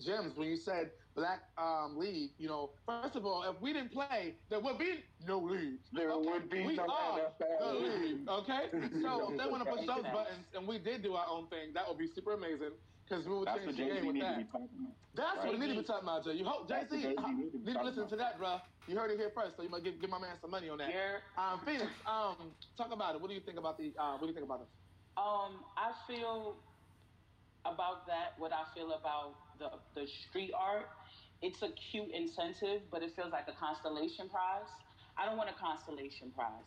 Speaker 3: gems when you said Black um, League. You know, first of all, if we didn't play, there would be no league.
Speaker 5: There
Speaker 3: Okay?
Speaker 5: would be
Speaker 3: we
Speaker 5: no
Speaker 3: are
Speaker 5: NFL
Speaker 3: the
Speaker 5: league.
Speaker 3: league. Okay. So if they want to push those buttons and we did do our own thing, that would be super amazing because we would
Speaker 5: That's
Speaker 3: change
Speaker 5: what
Speaker 3: the
Speaker 5: Jay Z
Speaker 3: game with
Speaker 5: to
Speaker 3: that.
Speaker 5: be talking about.
Speaker 3: That's what we need to be talking about, Jay. You hope Jay Z
Speaker 5: Jay-Z
Speaker 3: need
Speaker 5: need to be
Speaker 3: to listen to that, bro. You heard it here first, so you might give, give my man some money on that.
Speaker 2: You're,
Speaker 3: Um, Phoenix, um, talk about it. What do you think about the? Uh, what do you think about it?
Speaker 2: Um, I feel about that what I feel about the the street art. It's a cute incentive, but it feels like a constellation prize. I don't want a constellation prize.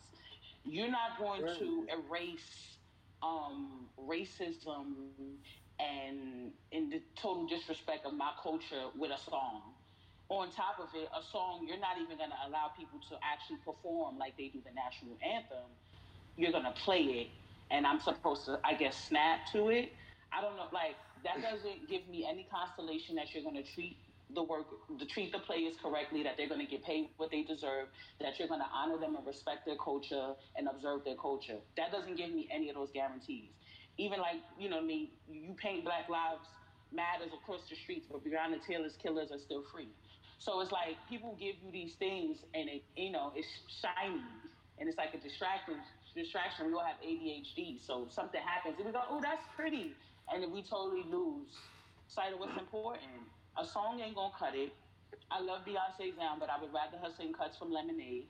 Speaker 2: You're not going to erase um, racism and in the total disrespect of my culture with a song. On top of it, a song you're not even going to allow people to actually perform like they do the national anthem. You're going to play it, and I'm supposed to, I guess, snap to it. I don't know, like that doesn't give me any constellation that you're going to treat the work, to treat the players correctly, that they're going to get paid what they deserve, that you're going to honor them and respect their culture and observe their culture. That doesn't give me any of those guarantees. Even like you know, me, you paint Black Lives Matters across the streets, but Breonna Taylor's killers are still free. So it's like people give you these things, and it you know it's shiny, and it's like a distraction. Distraction. We all have ADHD, so something happens, and we go, "Oh, that's pretty," and then we totally lose sight of what's important. A song ain't gonna cut it. I love Beyonce now, but I would rather her sing cuts from Lemonade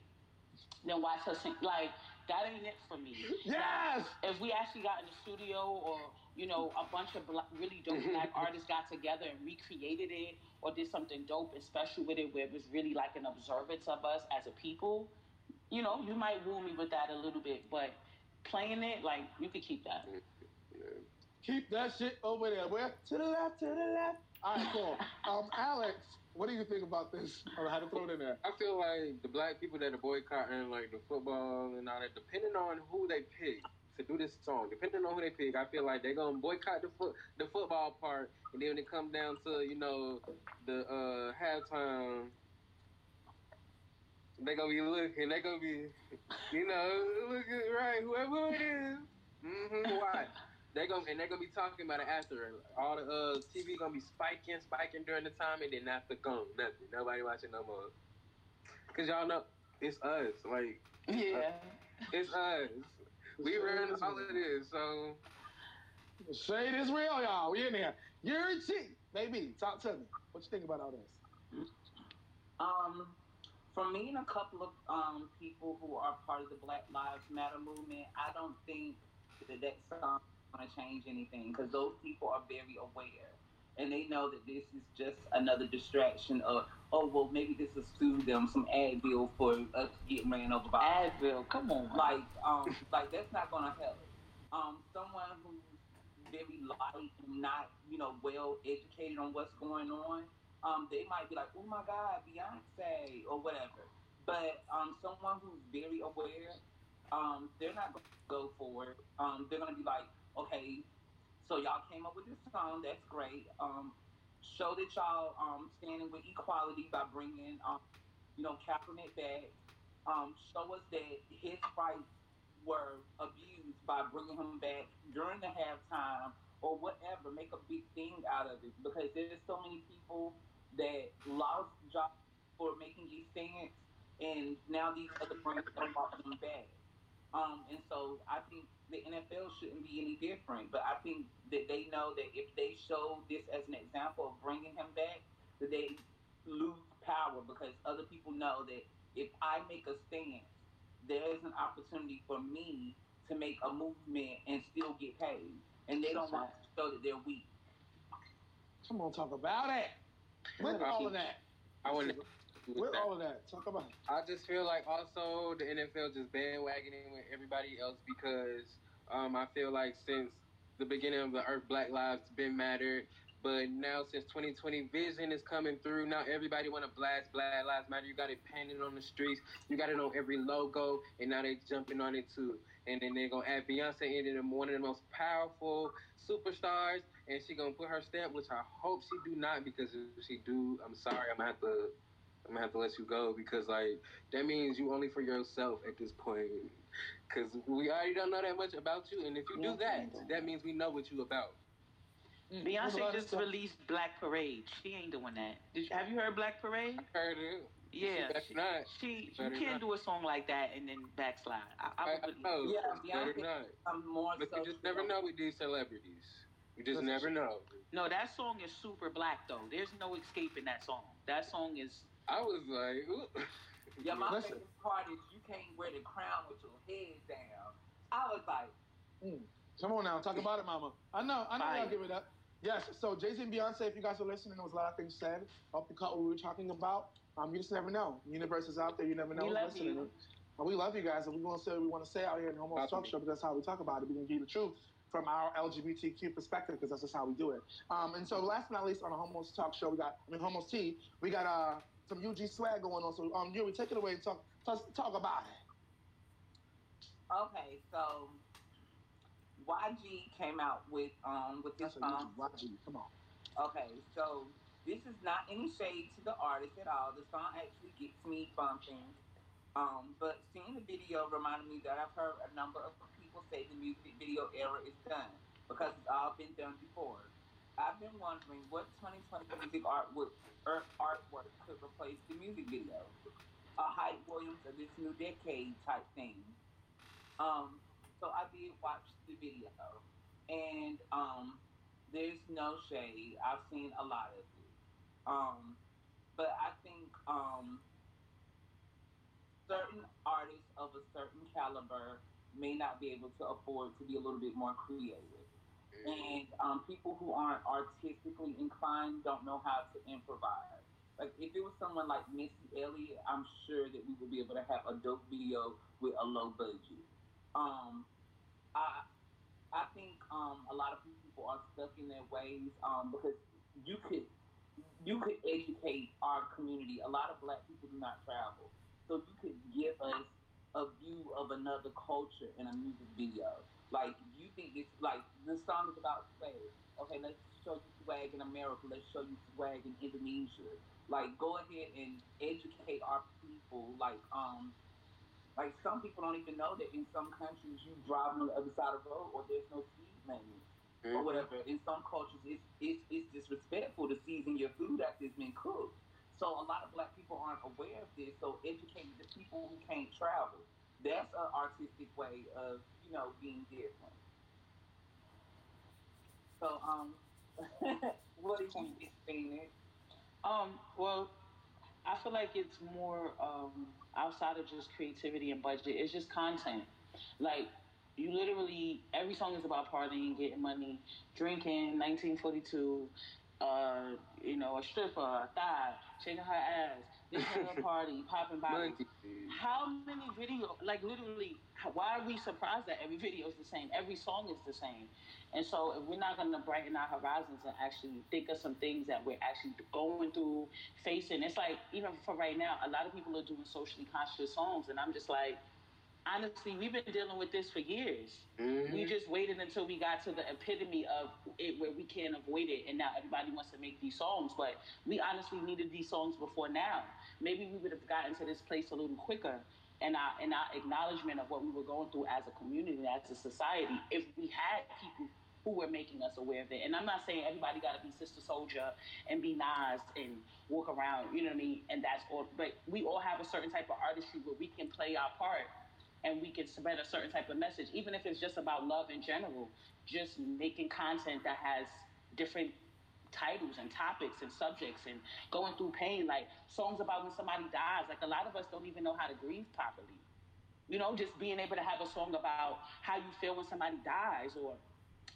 Speaker 2: than watch her sing. Like that ain't it for me.
Speaker 3: Yes.
Speaker 2: If we actually got in the studio, or you know, a bunch of black, really dope black artists got together and recreated it, or did something dope and special with it, where it was really like an observance of us as a people, you know, you might woo me with that a little bit, but playing it, like, you could keep that.
Speaker 3: Keep that shit over there. Where? To the left, to the left. All right, cool. um, Alex, what do you think about this? I had to throw it in there.
Speaker 4: I feel like the black people that are boycotting like the football and all that, depending on who they pick to do this song, depending on who they pick, I feel like they're gonna boycott the foot the football part, and then when it comes down to you know the uh, halftime, they gonna be looking, they gonna be, you know, looking right, whoever it is. Mm-hmm. Why? They gonna and they gonna be talking about it after. All the uh, TV gonna be spiking, spiking during the time, and then after gone, nothing. Nobody watching no more. Cause y'all know it's us. Like
Speaker 2: Yeah.
Speaker 4: it's us. We run all of this, so
Speaker 3: Shade is real, y'all. We in there. Yuri G, baby, talk to me. What you think about all this?
Speaker 1: Um, from meeting a couple of um, people who are part of the Black Lives Matter movement, I don't think that that song is going to change anything because those people are very aware. And they know that this is just another distraction of, oh, well, maybe this will soothe them some Advil for us getting ran over by
Speaker 2: Advil, come on.
Speaker 1: like um like that's not gonna help. Um, someone who's very light and not you know well educated on what's going on, um, they might be like, oh my God, Beyonce or whatever. But um, someone who's very aware, um, they're not gonna go for it. Um, they're gonna be like, okay, so y'all came up with this song, that's great. Um, show that y'all um standing with equality by bringing um you know Kaepernick back. Um, show us that his rights were abused by bringing him back during the halftime or whatever. Make a big thing out of it because there's so many people that lost jobs for making these things, and now these other brands are them back. Um, and so I think the NFL shouldn't be any different. But I think that they know that if they show this as an example of bringing him back, that they lose power because other people know that if I make a stance, there's an opportunity for me to make a movement and still get paid. And they don't want to show that they're weak.
Speaker 3: Come on, talk about it. With all of that.
Speaker 4: I want to.
Speaker 3: With all of that. Talk about it.
Speaker 4: I just feel like also the NFL just bandwagoning with everybody else because um, I feel like since the beginning of the Earth, Black Lives been mattered. But now since 2020 Vision is coming through, now everybody want to blast Black Lives Matter. You got it painted on the streets. You got it on every logo, and now they jumping on it too. And then they're gonna add Beyonce in it, one of the most powerful superstars, and she gonna put her stamp, which I hope she do not, because if she do, I'm sorry, I'm gonna have to, I'm gonna have to let you go because like that means you only for yourself at this point. Cause we already don't know that much about you, and if you do that, that means we know what you about.
Speaker 3: Mm. Beyonce
Speaker 2: just released Black Parade. She ain't doing that. Did you, have you heard Black Parade?
Speaker 4: I Heard it?
Speaker 2: Yeah,
Speaker 4: That's
Speaker 2: she,
Speaker 4: not.
Speaker 2: she you can't
Speaker 4: not.
Speaker 2: do a song like that and then backslide. I, I
Speaker 4: I,
Speaker 2: would
Speaker 4: I
Speaker 2: really,
Speaker 4: know.
Speaker 1: Yeah,
Speaker 4: better
Speaker 1: Beyonce-
Speaker 4: not.
Speaker 1: I'm um, more
Speaker 4: But
Speaker 1: so
Speaker 4: you just never know with these celebrities. You just
Speaker 3: Listen.
Speaker 4: never know.
Speaker 2: no, that song is super black though. There's no escaping that song. That song is
Speaker 4: I was like, ooh.
Speaker 1: Yeah, my
Speaker 3: Listen.
Speaker 1: favorite part is you can't wear the crown with your head down. I was like,
Speaker 3: Come on now, talk about it, mama. I know, I know
Speaker 2: Fire.
Speaker 3: y'all give it up. Yes, so Jay Z and Beyonce, if you guys are listening, there was a lot of things said off the cut what we were talking about. Um, you just never know. Universe is out there, you never know
Speaker 2: We love
Speaker 3: listening.
Speaker 2: you.
Speaker 3: And we love you guys, and we're gonna say what we want to say out here in Homo Talk Show because that's how we talk about it. We're gonna give you the truth from our LGBTQ perspective because that's just how we do it. Um, and so last but not least, on a Homos Talk Show, we got I mean Homos T, we got uh some UG swag going on. So um, Yuri, take it away and talk talk, talk about it.
Speaker 1: okay, so YG came out with um with this song.
Speaker 3: YG. Come on.
Speaker 1: Okay, so this is not any shade to the artist at all. The song actually gets me bumping. Um, but seeing the video reminded me that I've heard a number of people say the music video era is done because it's all been done before. I've been wondering what 2020 music art would, artwork could replace the music video. A Hype Williams of this new decade type thing. Um, so I did watch the video, and um, there's no shade. I've seen a lot of it. Um, but I think um, certain artists of a certain caliber may not be able to afford to be a little bit more creative. And um, people who aren't artistically inclined don't know how to improvise. like if it was someone like Missy Elliott, I'm sure that we would be able to have a dope video with a low budget. Um, I I think um, a lot of people are stuck in their ways um, because you could you could educate our community. A lot of black people do not travel, so you could give us a view of another culture in a music video. Like you think it's like the song is about swag. Okay, let's show you swag in America. Let's show you swag in Indonesia. Like go ahead and educate our people. Like um, like some people don't even know that in some countries you drive on the other side of the road or there's no speed limit mm-hmm. or whatever. In some cultures, it's, it's it's disrespectful to season your food after it's been cooked. So a lot of black people aren't aware of this. So educating the people who can't travel. That's an artistic way of you know being different. So um, what do you think,
Speaker 2: Um, well, I feel like it's more um, outside of just creativity and budget. It's just content. Like you literally every song is about partying, getting money, drinking, 1942, uh, you know, a stripper, a thigh, shaking her ass, this a party, popping bottles. How many videos? Like literally, why are we surprised that every video is the same? Every song is the same. And so, if we're not going to brighten our horizons and actually think of some things that we're actually going through, facing, it's like even for right now, a lot of people are doing socially conscious songs, and I'm just like honestly, we've been dealing with this for years. Mm-hmm. We just waited until we got to the epitome of it where we can't avoid it, and now everybody wants to make these songs. But we honestly needed these songs before now. Maybe we would have gotten to this place a little quicker. And our, and our acknowledgement of what we were going through as a community, as a society, if we had people who were making us aware of it. And I'm not saying everybody got to be Sister Souljah and be Nas and walk around, you know what I mean? And that's all. But we all have a certain type of artistry where we can play our part and we can spread a certain type of message, even if it's just about love in general, just making content that has different titles and topics and subjects and going through pain, like songs about when somebody dies. Like a lot of us don't even know how to grieve properly. You know, just being able to have a song about how you feel when somebody dies or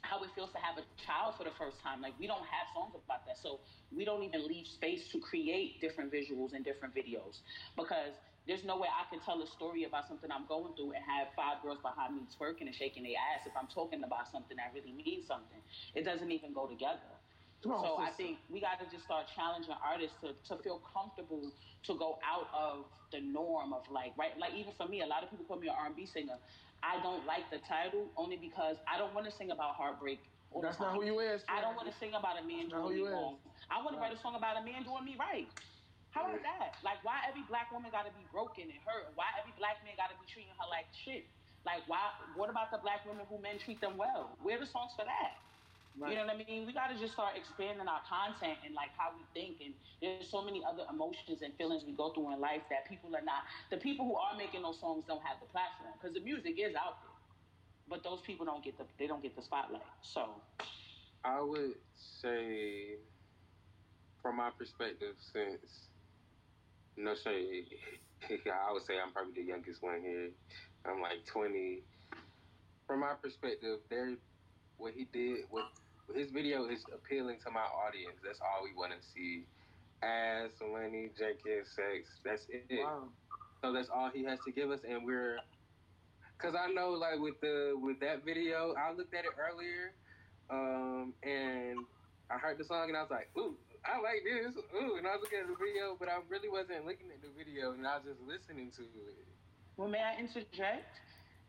Speaker 2: how it feels to have a child for the first time. Like we don't have songs about that. So we don't even leave space to create different visuals and different videos because there's no way I can tell a story about something I'm going through and have five girls behind me twerking and shaking their ass if I'm talking about something that really means something. It doesn't even go together. On, so I think we got to just start challenging artists to, to feel comfortable to go out of the norm of like right like even for me a lot of people call me an R&B singer. I don't like the title only because I don't want to sing about heartbreak.
Speaker 3: That's not who you is.
Speaker 2: I don't want to sing about a man doing me wrong. I want to write a song about a man doing me right. How is that? Like, why every black woman got to be broken and hurt? Why every black man got to be treating her like shit? Like, why? What about the black women who men treat them well? Where the songs for that? Right. You know what I mean? We got to just start expanding our content and like how we think. And there's so many other emotions and feelings we go through in life that people are not. The people who are making those songs don't have the platform because the music is out there, but those people don't get the they don't get the spotlight. So,
Speaker 4: I would say, from my perspective, since no shade. I would say I'm probably the youngest one here. I'm like 20. From my perspective, there, what he did, what his video is appealing to my audience. That's all we want to see. Ass, money, Jenkins, sex. That's it. Wow. So that's all he has to give us, and we're. Cause I know, like with the with that video, I looked at it earlier, um, and I heard the song, and I was like, "Ooh, I like this. Ooh, and I was looking at the video, but I really wasn't looking at the video, and I was just listening to it.
Speaker 2: Well, may I interject?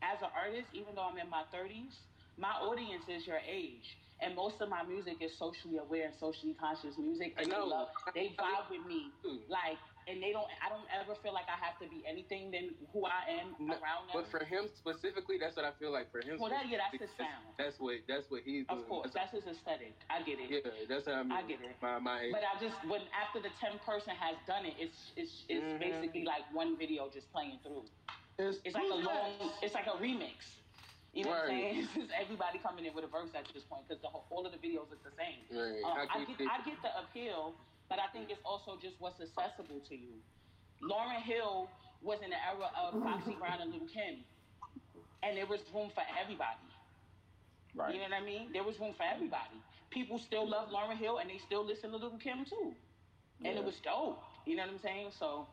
Speaker 2: As an artist, even though I'm in my 30s, my audience is your age. And most of my music is socially aware and socially conscious music. And I know. They, love, they vibe with me. Like, and they don't. I don't ever feel like I have to be anything than who I am no, around them.
Speaker 4: But for him specifically, that's what I feel like for him.
Speaker 2: Well, that, yeah, that's his sound.
Speaker 4: That's, what that's what he's.
Speaker 2: Of course, that's, that's, his aesthetic. I get it.
Speaker 4: Yeah, that's how I mean.
Speaker 2: I get it.
Speaker 4: My, my
Speaker 2: but I just when after the ten person has done it, it's it's it's mm-hmm. basically like one video just playing through. It's, it's like a long. It's like a remix. You know right. what I'm saying? It's just everybody coming in with a verse at this point because all of the videos look the same.
Speaker 4: Right. Um,
Speaker 2: I, get, I get the appeal, but I think it's also just what's accessible to you. Lauryn Hill was in the era of Foxy Brown and Lil Kim, and there was room for everybody. Right. You know what I mean? There was room for everybody. People still love Lauryn Hill, and they still listen to Lil Kim too. and it was dope. You know what I'm saying? So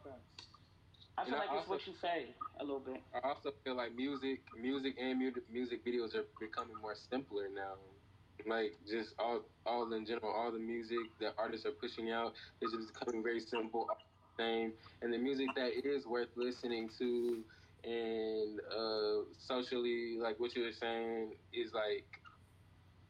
Speaker 2: I feel
Speaker 4: And I
Speaker 2: like it's what you say a little bit.
Speaker 4: I also feel like music, music and music videos are becoming more simpler now. Like just all, all in general, all the music that artists are pushing out is just becoming very simple, same. And the music that is worth listening to and uh, socially, like what you were saying, is like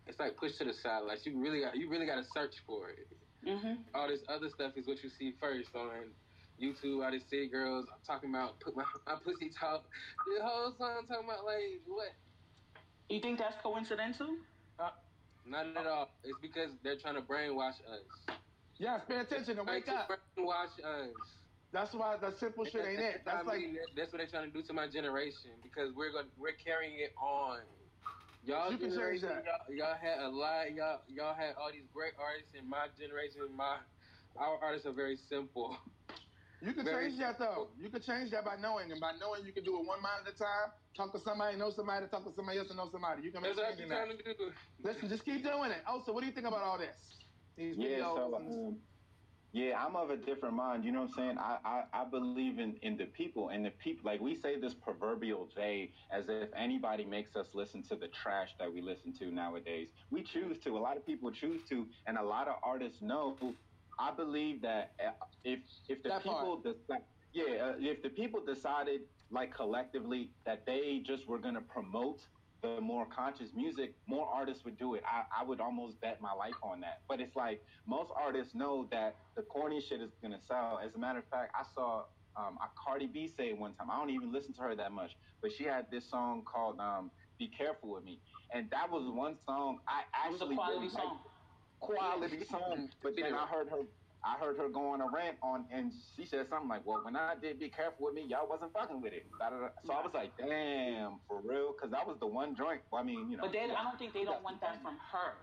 Speaker 4: it's like pushed to the side. Like you really got, you really got to search for it
Speaker 2: hmm
Speaker 4: all this other stuff is what you see first on YouTube. I just see girls talking about put my, my pussy talk. The whole song talking about like what?
Speaker 2: You think that's coincidental?
Speaker 4: Not at all. It's because they're trying to brainwash us.
Speaker 3: Yes, pay attention and wake
Speaker 4: to
Speaker 3: up.
Speaker 4: brainwash us.
Speaker 3: That's why that simple shit ain't it. That's like
Speaker 4: mean, that's what they're trying to do to my generation because we're going we're carrying it on. Y'all
Speaker 3: You
Speaker 4: generation, y'all, y'all had a lot. Y'all y'all had all these great artists in my generation. My our artists are very simple.
Speaker 3: You can
Speaker 4: Very
Speaker 3: change that though. You can change that by knowing, and by knowing you can do it one mind at a time. Talk to somebody, know somebody, talk to somebody else, and know somebody. You can make
Speaker 4: That's what
Speaker 3: change
Speaker 4: I'm trying to do.
Speaker 3: Listen, just keep doing it. Oh, so what do you think about all this? These
Speaker 5: Yeah,
Speaker 3: videos.
Speaker 5: so um, yeah, I'm of a different mind. You know what I'm saying? I, I, I believe in, in the people and the people. Like we say this proverbial J as if anybody makes us listen to the trash that we listen to nowadays. We choose to. A lot of people choose to, and a lot of artists know. I believe that uh, if if the
Speaker 3: That
Speaker 5: people decide, yeah, uh, if the people decided like collectively that they just were gonna promote the more conscious music, more artists would do it. I, I would almost bet my life on that. But it's like most artists know that the corny shit is gonna sell. As a matter of fact, I saw um, a Cardi B say one time. I don't even listen to her that much, but she had this song called um, "Be Careful with Me," and that was one song I
Speaker 2: It was a
Speaker 5: actually really liked
Speaker 2: song.
Speaker 5: Quality song. But then I heard her, I heard her go on a rant on, and she said something like, "Well, when I did be careful with me, y'all wasn't fucking with it." So I was like, "Damn, for real?" Because that was the one joint. Well, I mean, you know.
Speaker 2: But they, I don't think they don't want that from her.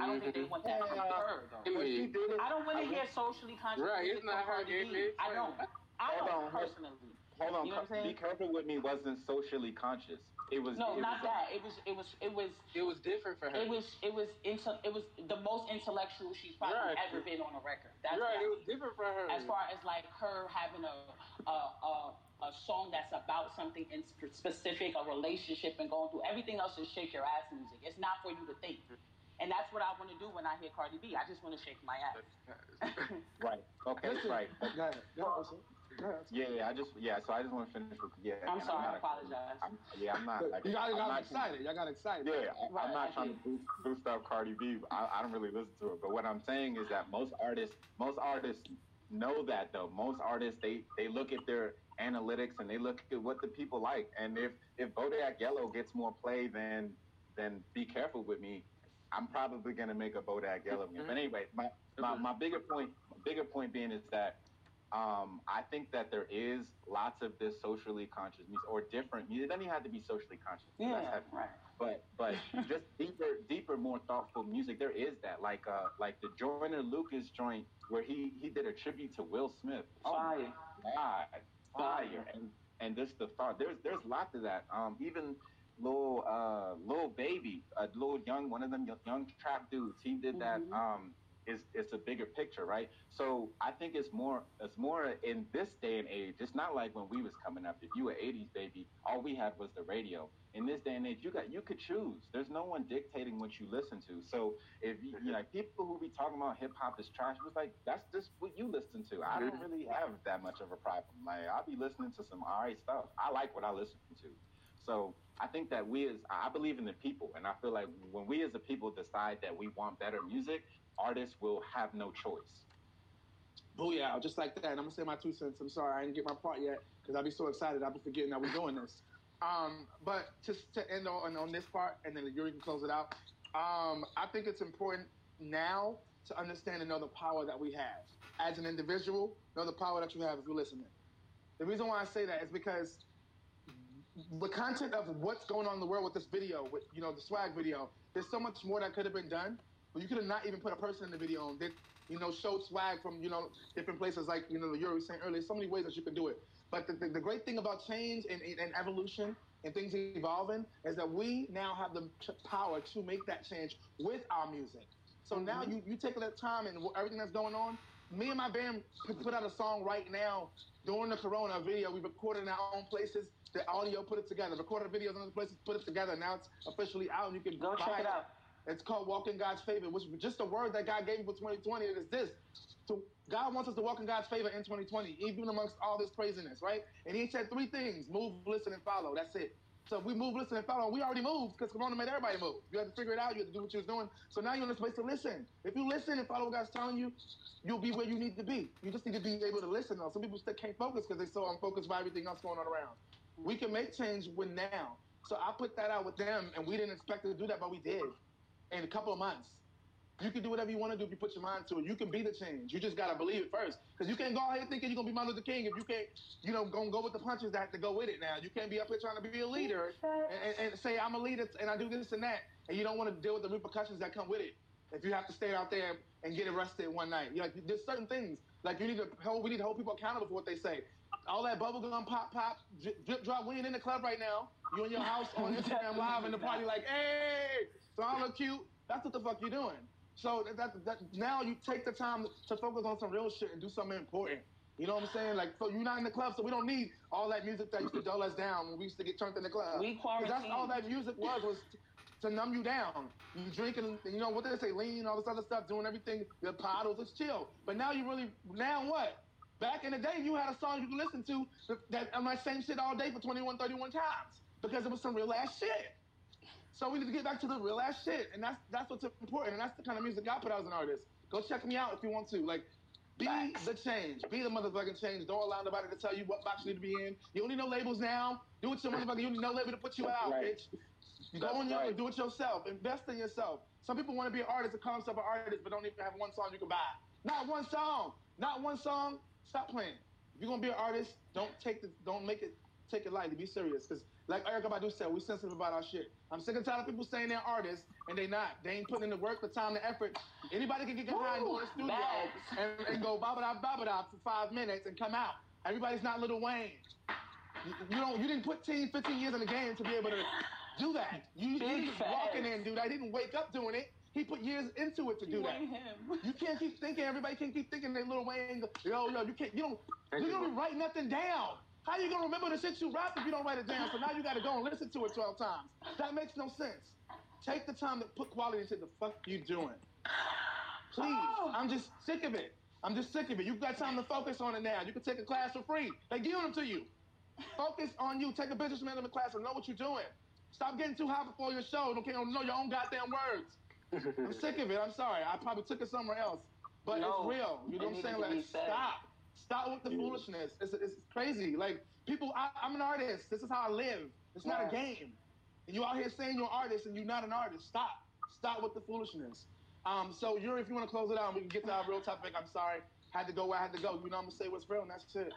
Speaker 2: I don't think they mm-hmm. want that from her though.
Speaker 5: When she it,
Speaker 2: I don't want to hear socially conscious
Speaker 4: Right,
Speaker 2: music
Speaker 4: it's not
Speaker 2: from
Speaker 4: her
Speaker 2: Cardi B.
Speaker 4: image.
Speaker 2: I don't. I don't
Speaker 5: on, hold-
Speaker 2: personally.
Speaker 5: Hold on,
Speaker 2: You know what I'm
Speaker 5: be careful with me. Wasn't socially conscious. It was.
Speaker 2: No,
Speaker 5: it
Speaker 2: not
Speaker 5: was,
Speaker 2: that. Uh, it was. It was. It was.
Speaker 4: It was different for her.
Speaker 2: It was. It was. Into, it was the most intellectual she's probably
Speaker 4: Right.
Speaker 2: ever been on a record. That's
Speaker 4: right.
Speaker 2: what I
Speaker 4: It was different for her.
Speaker 2: as far as like her having a a, a, a song that's about something in specific, a relationship, and going through everything else is shake your ass music. It's not for you to think, and that's what I want to do when I hear Cardi B. I just want to shake my ass.
Speaker 5: Right. Okay.
Speaker 3: Listen,
Speaker 5: Right.
Speaker 3: Go ahead. Go ahead, Wilson.
Speaker 5: Yeah, yeah. I just. Yeah. So I just want to finish with. Yeah.
Speaker 2: I'm
Speaker 5: and
Speaker 2: sorry,
Speaker 5: not
Speaker 2: I
Speaker 5: a-
Speaker 2: apologize.
Speaker 5: I'm, yeah, I'm not. Like,
Speaker 3: you got,
Speaker 5: I'm
Speaker 3: got
Speaker 5: not-
Speaker 3: excited. Y'all got excited.
Speaker 5: Yeah, I,
Speaker 2: Right,
Speaker 5: I'm
Speaker 2: I
Speaker 5: not trying to boost, boost up Cardi B. I, I don't really listen to it, but what I'm saying is that most artists, most artists know that though. Most artists they they look at their analytics and they look at what the people like, and if if Bodak Yellow gets more play than than Be Careful with Me, I'm probably gonna make a Bodak Yellow. game. But mm-hmm. anyway, my, my my bigger point, my bigger point being is that um, I think that there is lots of this socially conscious music or different music. It doesn't even have to be socially conscious.
Speaker 2: Yeah, right.
Speaker 5: but but just deeper deeper more thoughtful music there is that like uh like the Joyner Lucas joint where he he did a tribute to Will Smith oh
Speaker 2: Fire.
Speaker 5: god fire and and just the thought there's there's lots of that um even little uh little baby a little young one of them young, young trap dudes he did that
Speaker 2: Mhm.
Speaker 5: um is it's a bigger picture, right? So I think it's more it's more in this day and age. It's not like when we was coming up. If you were '80s baby, all we had was the radio. In this day and age, you got you could choose. There's no one dictating what you listen to. So if you, you know people who be talking about hip hop is trash, it's like that's just what you listen to. I don't really have that much of a problem. Like I'll be listening to some alright stuff. I like what I listen to. So I think that we as I believe in the people, and I feel like when we as a people decide that we want better music, artists will have no choice.
Speaker 3: Booyah, just like that. And I'm gonna say my two cents. I'm sorry, I didn't get my part yet because I'll be so excited I'll be forgetting that we're doing this. Um, but just to end on on this part, and then Yuri can close it out. Um, I think it's important now to understand and know the power that we have as an individual. Know the power that you have if you're listening. The reason why I say that is because the content of what's going on in the world with this video, with you know the swag video, there's so much more that could have been done. But you could have not even put a person in the video and did you know show swag from you know different places like you know you were saying earlier. So many ways that you can do it. But the, the, the great thing about change and, and evolution and things evolving is that we now have the power to make that change with our music. So now mm-hmm. you you take that time and everything that's going on, me and my band put, out a song right now during the Corona video. We recorded in our own places. The audio put it together. Recorded videos in other places, put it together. Now it's officially out. and You can
Speaker 2: Go check it out.
Speaker 3: It's called Walking God's Favor, which is just a word that God gave me for 2020. It is this. So God wants us to walk in God's favor in 2020, even amongst all this craziness, right? And he said three things move, listen, and follow. That's it. So if we move, listen, and follow. We already moved because Corona made everybody move. You had to figure it out. You had to do what you was doing. So now you're in a place to listen. If you listen and follow what God's telling you, you'll be where you need to be. You just need to be able to listen. Though some people still can't focus because they're so unfocused by everything else going on around. We can make change with now. So I put that out with them, and we didn't expect to do that, but we did in a couple of months. You can do whatever you want to do if you put your mind to it. You can be the change. You just gotta believe it first, because you can't go out here thinking you're gonna be Martin Luther King if you can't, you know, gonna go with the punches that have to go with it. Now you can't be up here trying to be a leader and, and, and say I'm a leader and I do this and that, and you don't want to deal with the repercussions that come with it. If you have to stay out there and get arrested one night, you like there's certain things like you need to hold. We need to hold people accountable for what they say. All that bubblegum pop pop drip, drop. We ain't in the club right now. You in your house on Instagram live in the party like, hey, so I look cute. That's what the fuck you doing. So that, that, that now you take the time to focus on some real shit and do something important. You know what I'm saying? Like, so you're not in the club, so we don't need all that music that used to dull us down when we used to get turned in the club.
Speaker 2: We
Speaker 3: 'Cause That's all that music was was to numb you down. You drinking, you know what they say, lean, all this other stuff, doing everything. The paddles, it's chill. But now you really, now what? Back in the day, you had a song you could listen to that on my same shit all day for 21, 31 times because it was some real ass shit. So we need to get back to the real ass shit, and that's that's what's important, and that's the kind of music I put out as an artist. Go check me out if you want to. Like, be
Speaker 2: Facts.
Speaker 3: the change. Be the motherfucking change. Don't allow nobody to tell you what box you need to be in. You don't need no labels now. Do it your motherfucking. You don't need no label to put you out,
Speaker 4: right.
Speaker 3: bitch. You go on your
Speaker 4: right.
Speaker 3: do it yourself. Invest in yourself. Some people want to be an artist and call themselves an artist, but don't even have one song you can buy. Not one song. Not one song. Stop playing. If you're gonna be an artist, don't take the don't make it take it lightly. Be serious. Cause like Erykah Badu said, we sensitive about our shit. I'm sick and tired of people saying they're artists and they not. They ain't putting in the work, the time, the effort. Anybody can get behind, go in the studio and, and go babada babada for five minutes and come out. Everybody's not Lil Wayne. You, you don't. You didn't put 10, 15 years in the game to be able to do that. You, you walking
Speaker 2: facts.
Speaker 3: in, dude. I didn't wake up doing it. He put years into it to do that.
Speaker 2: Him.
Speaker 3: You can't keep thinking. Everybody can't keep thinking that Lil Wayne. Yo, yo, you can't. You don't.
Speaker 4: Thank
Speaker 3: You
Speaker 4: you,
Speaker 3: don't
Speaker 4: bro.
Speaker 3: write nothing down. How you gonna remember the shit you rap if you don't write it down? So now you gotta go and listen to it 12 times. That makes no sense. Take the time to put quality into the fuck you doing. Please.
Speaker 2: Oh.
Speaker 3: I'm just sick of it. I'm just sick of it. You've got time to focus on it now. You can take a class for free. They give them to you. Focus on you. Take a business management class and know what you're doing. Stop getting too high before your show. Don't, don't know your own goddamn words. I'm sick of it. I'm sorry. I probably took it somewhere else. But
Speaker 2: No,
Speaker 3: it's real. You know what I'm saying? Like, stop. Stop with the foolishness. It's, it's crazy. Like, people, I, I'm an artist. This is how I live. It's not a game. And you out here saying you're an artist and you're not an artist. Stop. Stop with the foolishness. Um, so, Yuri, if you want to close it out, and we can get to our real topic. I'm sorry. Had to go where I had to go. You know, I'm going to say what's real, and that's it.